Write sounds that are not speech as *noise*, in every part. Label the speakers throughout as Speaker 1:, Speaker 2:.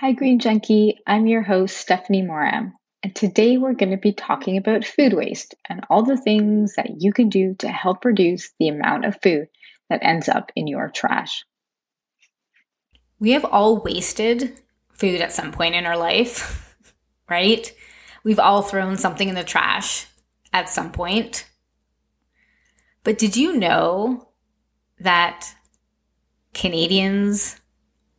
Speaker 1: Hi, Green Junkie. I'm your host, Stephanie Moram. And today we're going to be talking about food waste and all the things that you can do to help reduce the amount of food that ends up in your trash.
Speaker 2: We have all wasted food at some point in our life, *laughs* right? We've all thrown something in the trash at some point. But did you know that Canadians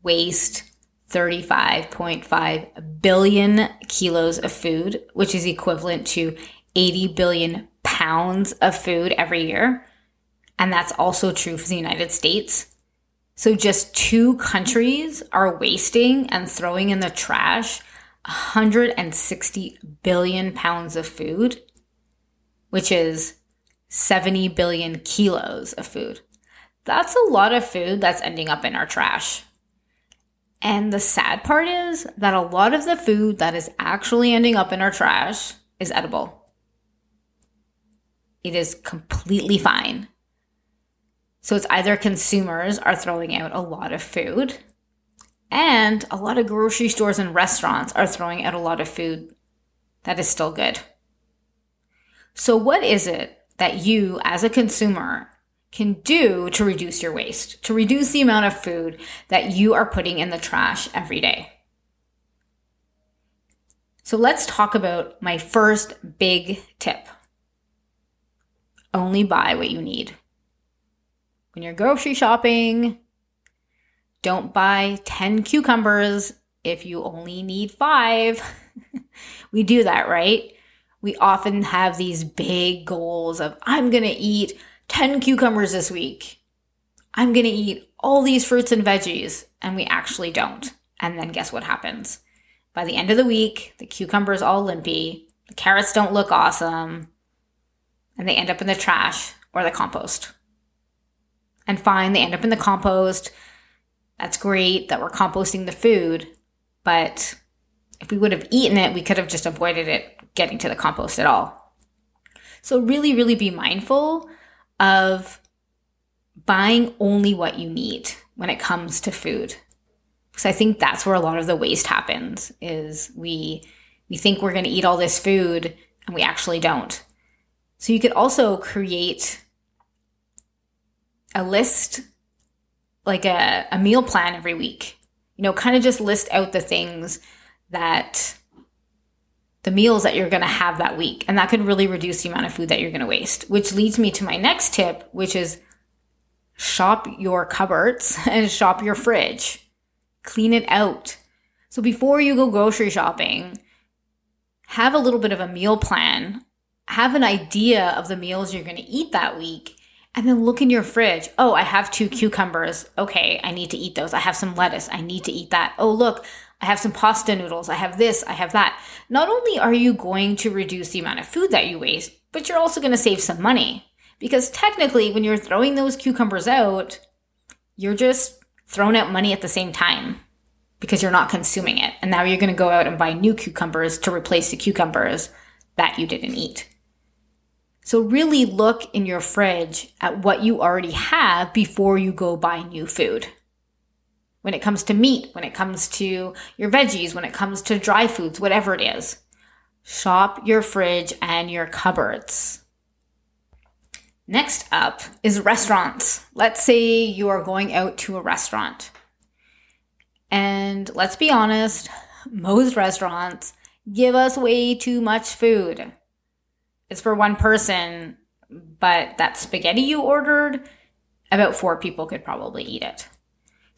Speaker 2: waste 35.5 billion kilos of food, which is equivalent to 80 billion pounds of food every year. And that's also true for the United States. So just two countries are wasting and throwing in the trash 160 billion pounds of food, which is 70 billion kilos of food. That's a lot of food that's ending up in our trash. And the sad part is that a lot of the food that is actually ending up in our trash is edible. It is completely fine. So it's either consumers are throwing out a lot of food, and a lot of grocery stores and restaurants are throwing out a lot of food that is still good. So, what is it that you, as a consumer, can do to reduce your waste, to reduce the amount of food that you are putting in the trash every day. So let's talk about my first big tip. Only buy what you need. When you're grocery shopping, don't buy 10 cucumbers if you only need five. *laughs* we do that, right? We often have these big goals of, I'm going to eat 10 cucumbers this week. I'm going to eat all these fruits and veggies. And we actually don't. And then guess what happens? By the end of the week, the cucumber's all limpy, the carrots don't look awesome, and they end up in the trash or the compost. And fine, they end up in the compost. That's great that we're composting the food, but if we would have eaten it, we could have just avoided it getting to the compost at all. So, really, really be mindful of buying only what you need when it comes to food. Because I think that's where a lot of the waste happens is we we think we're going to eat all this food and we actually don't. So you could also create a list like a, a meal plan every week. You know, kind of just list out the things that the meals that you're going to have that week. And that could really reduce the amount of food that you're going to waste, which leads me to my next tip, which is shop your cupboards *laughs* and shop your fridge. Clean it out. So before you go grocery shopping, have a little bit of a meal plan, have an idea of the meals you're going to eat that week, and then look in your fridge. Oh, I have two cucumbers. Okay, I need to eat those. I have some lettuce. I need to eat that. Oh, look, I have some pasta noodles. I have this. I have that. Not only are you going to reduce the amount of food that you waste, but you're also going to save some money. Because technically, when you're throwing those cucumbers out, you're just throwing out money at the same time because you're not consuming it. And now you're going to go out and buy new cucumbers to replace the cucumbers that you didn't eat. So really look in your fridge at what you already have before you go buy new food when it comes to meat, when it comes to your veggies, when it comes to dry foods, whatever it is. Shop your fridge and your cupboards. Next up is restaurants. Let's say you are going out to a restaurant. And let's be honest, most restaurants give us way too much food. It's for one person, but that spaghetti you ordered, about four people could probably eat it.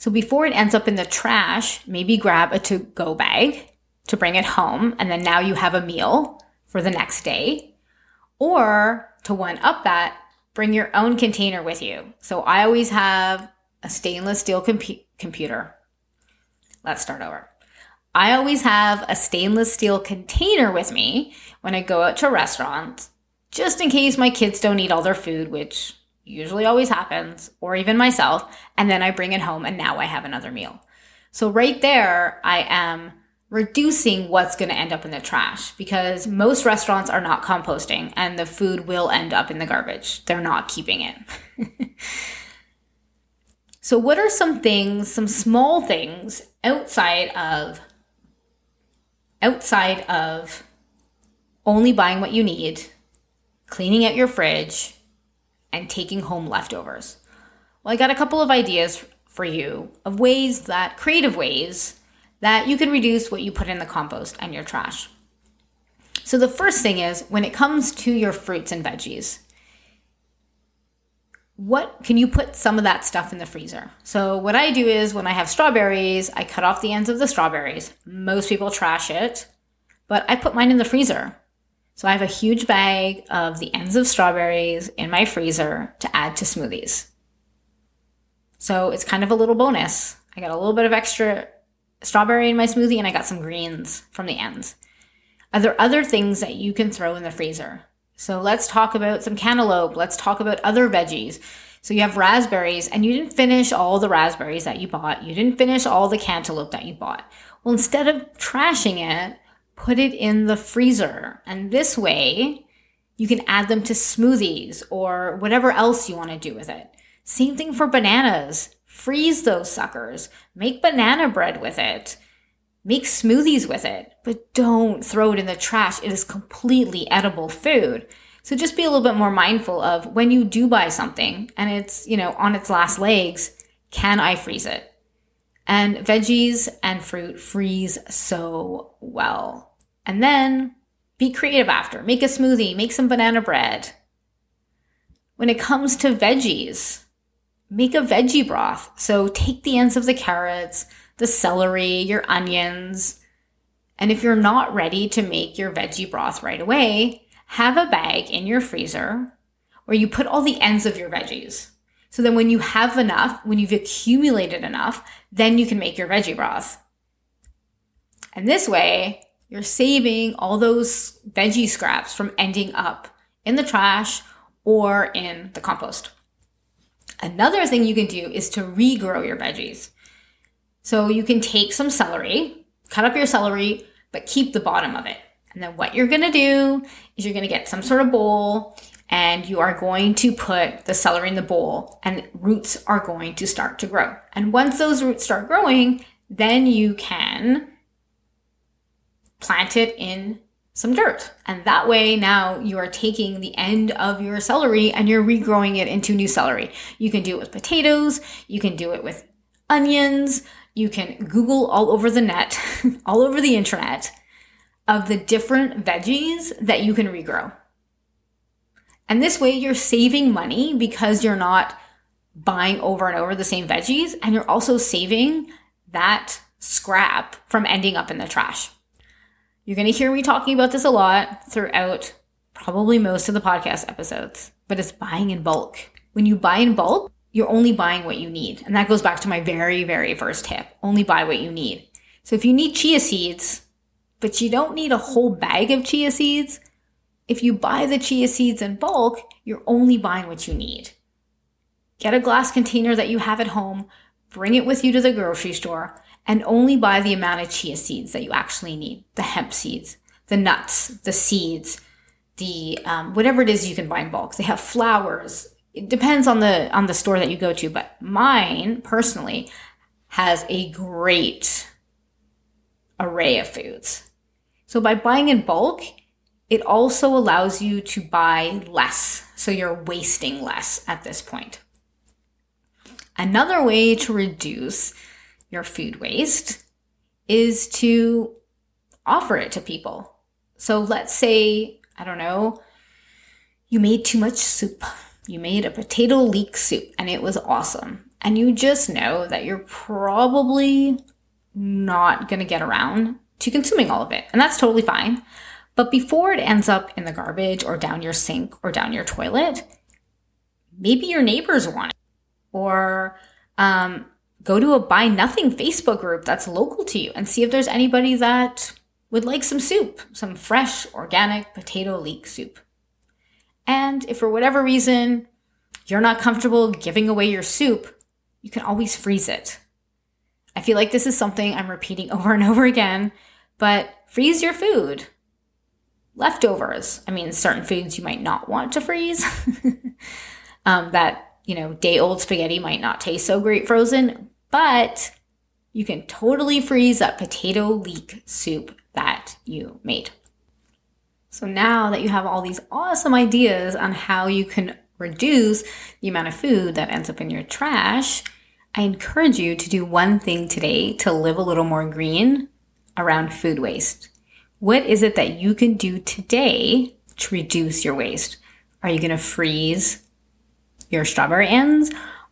Speaker 2: So before it ends up in the trash, maybe grab a to go bag to bring it home. And then now you have a meal for the next day. Or to one up that, bring your own container with you. So I always have a stainless steel compu- computer. Let's start over. I always have a stainless steel container with me when I go out to restaurants, just in case my kids don't eat all their food, which usually always happens, or even myself, and then I bring it home and now I have another meal. So right there, I am reducing what's going to end up in the trash because most restaurants are not composting and the food will end up in the garbage. They're not keeping it. *laughs* so what are some things, some small things outside of outside of only buying what you need, cleaning out your fridge, and taking home leftovers? Well, I got a couple of ideas for you of ways that, creative ways, that you can reduce what you put in the compost and your trash. So, the first thing is when it comes to your fruits and veggies, what can you put some of that stuff in the freezer? So, what I do is when I have strawberries, I cut off the ends of the strawberries. Most people trash it, but I put mine in the freezer. So, I have a huge bag of the ends of strawberries in my freezer to add to smoothies. So, it's kind of a little bonus. I got a little bit of extra strawberry in my smoothie and I got some greens from the ends. Are there other things that you can throw in the freezer? So let's talk about some cantaloupe. Let's talk about other veggies. So you have raspberries and you didn't finish all the raspberries that you bought. You didn't finish all the cantaloupe that you bought. Well, instead of trashing it, put it in the freezer. And this way you can add them to smoothies or whatever else you want to do with it. Same thing for bananas. Freeze those suckers. Make banana bread with it. Make smoothies with it, but don't throw it in the trash. It is completely edible food. So just be a little bit more mindful of when you do buy something and it's, you know, on its last legs, can I freeze it? And veggies and fruit freeze so well. And then be creative after. Make a smoothie, make some banana bread. When it comes to veggies, make a veggie broth. So take the ends of the carrots, the celery, your onions. And if you're not ready to make your veggie broth right away, have a bag in your freezer where you put all the ends of your veggies. So then when you have enough, when you've accumulated enough, then you can make your veggie broth. And this way, you're saving all those veggie scraps from ending up in the trash or in the compost. Another thing you can do is to regrow your veggies. So you can take some celery, cut up your celery, but keep the bottom of it. And then what you're to do is you're to get some sort of bowl and you are going to put the celery in the bowl and roots are going to start to grow. And once those roots start growing, then you can plant it in some dirt. And that way now you are taking the end of your celery and you're regrowing it into new celery. You can do it with potatoes. You can do it with onions. You can Google all over the net, *laughs* all over the internet, of the different veggies that you can regrow. And this way you're saving money because you're not buying over and over the same veggies and you're also saving that scrap from ending up in the trash. You're going to hear me talking about this a lot throughout probably most of the podcast episodes, but it's buying in bulk. When you buy in bulk, you're only buying what you need. And that goes back to my very, very first tip only buy what you need. So if you need chia seeds, but you don't need a whole bag of chia seeds, if you buy the chia seeds in bulk, you're only buying what you need. Get a glass container that you have at home, bring it with you to the grocery store, and only buy the amount of chia seeds that you actually need the hemp seeds, the nuts, the seeds, the um, whatever it is you can buy in bulk. They have flours, it depends on the on the store that you go to, but mine personally has a great array of foods. So by buying in bulk, it also allows you to buy less. So you're wasting less at this point. Another way to reduce your food waste is to offer it to people. So let's say, I don't know, you made too much soup you made a potato leek soup and it was awesome. And you just know that you're probably not going to get around to consuming all of it. And that's totally fine. But before it ends up in the garbage or down your sink or down your toilet, maybe your neighbors want it. Or um, go to a buy nothing Facebook group that's local to you and see if there's anybody that would like some soup, some fresh organic potato leek soup. And if for whatever reason you're not comfortable giving away your soup, you can always freeze it. I feel like this is something I'm repeating *laughs* over and over again, but freeze your food. Leftovers. I mean, certain foods you might not want to freeze. *laughs* um, that, you know, day old spaghetti might not taste so great frozen, but you can totally freeze that potato leek soup that you made. So now that you have all these awesome ideas on how you can reduce the amount of food that ends up in your trash, I encourage you to do one thing today to live a little more green around food waste. What is it that you can do today to reduce your waste? Are you going to freeze your strawberry ends?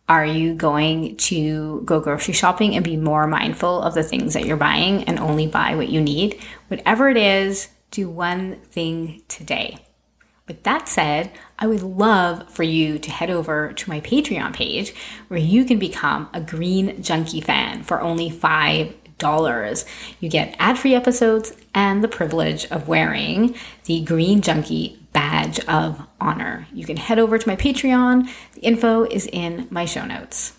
Speaker 2: Are you going to go grocery shopping and be more mindful of the things that you're buying and only buy what you need? Whatever it is, do one thing today. With that said, I would love for you to head over to my Patreon page where you can become a Green Junkie fan for only $5. You get ad free episodes and the privilege of wearing the Green Junkie badge of honor. You can head over to my Patreon. The info is in my show notes.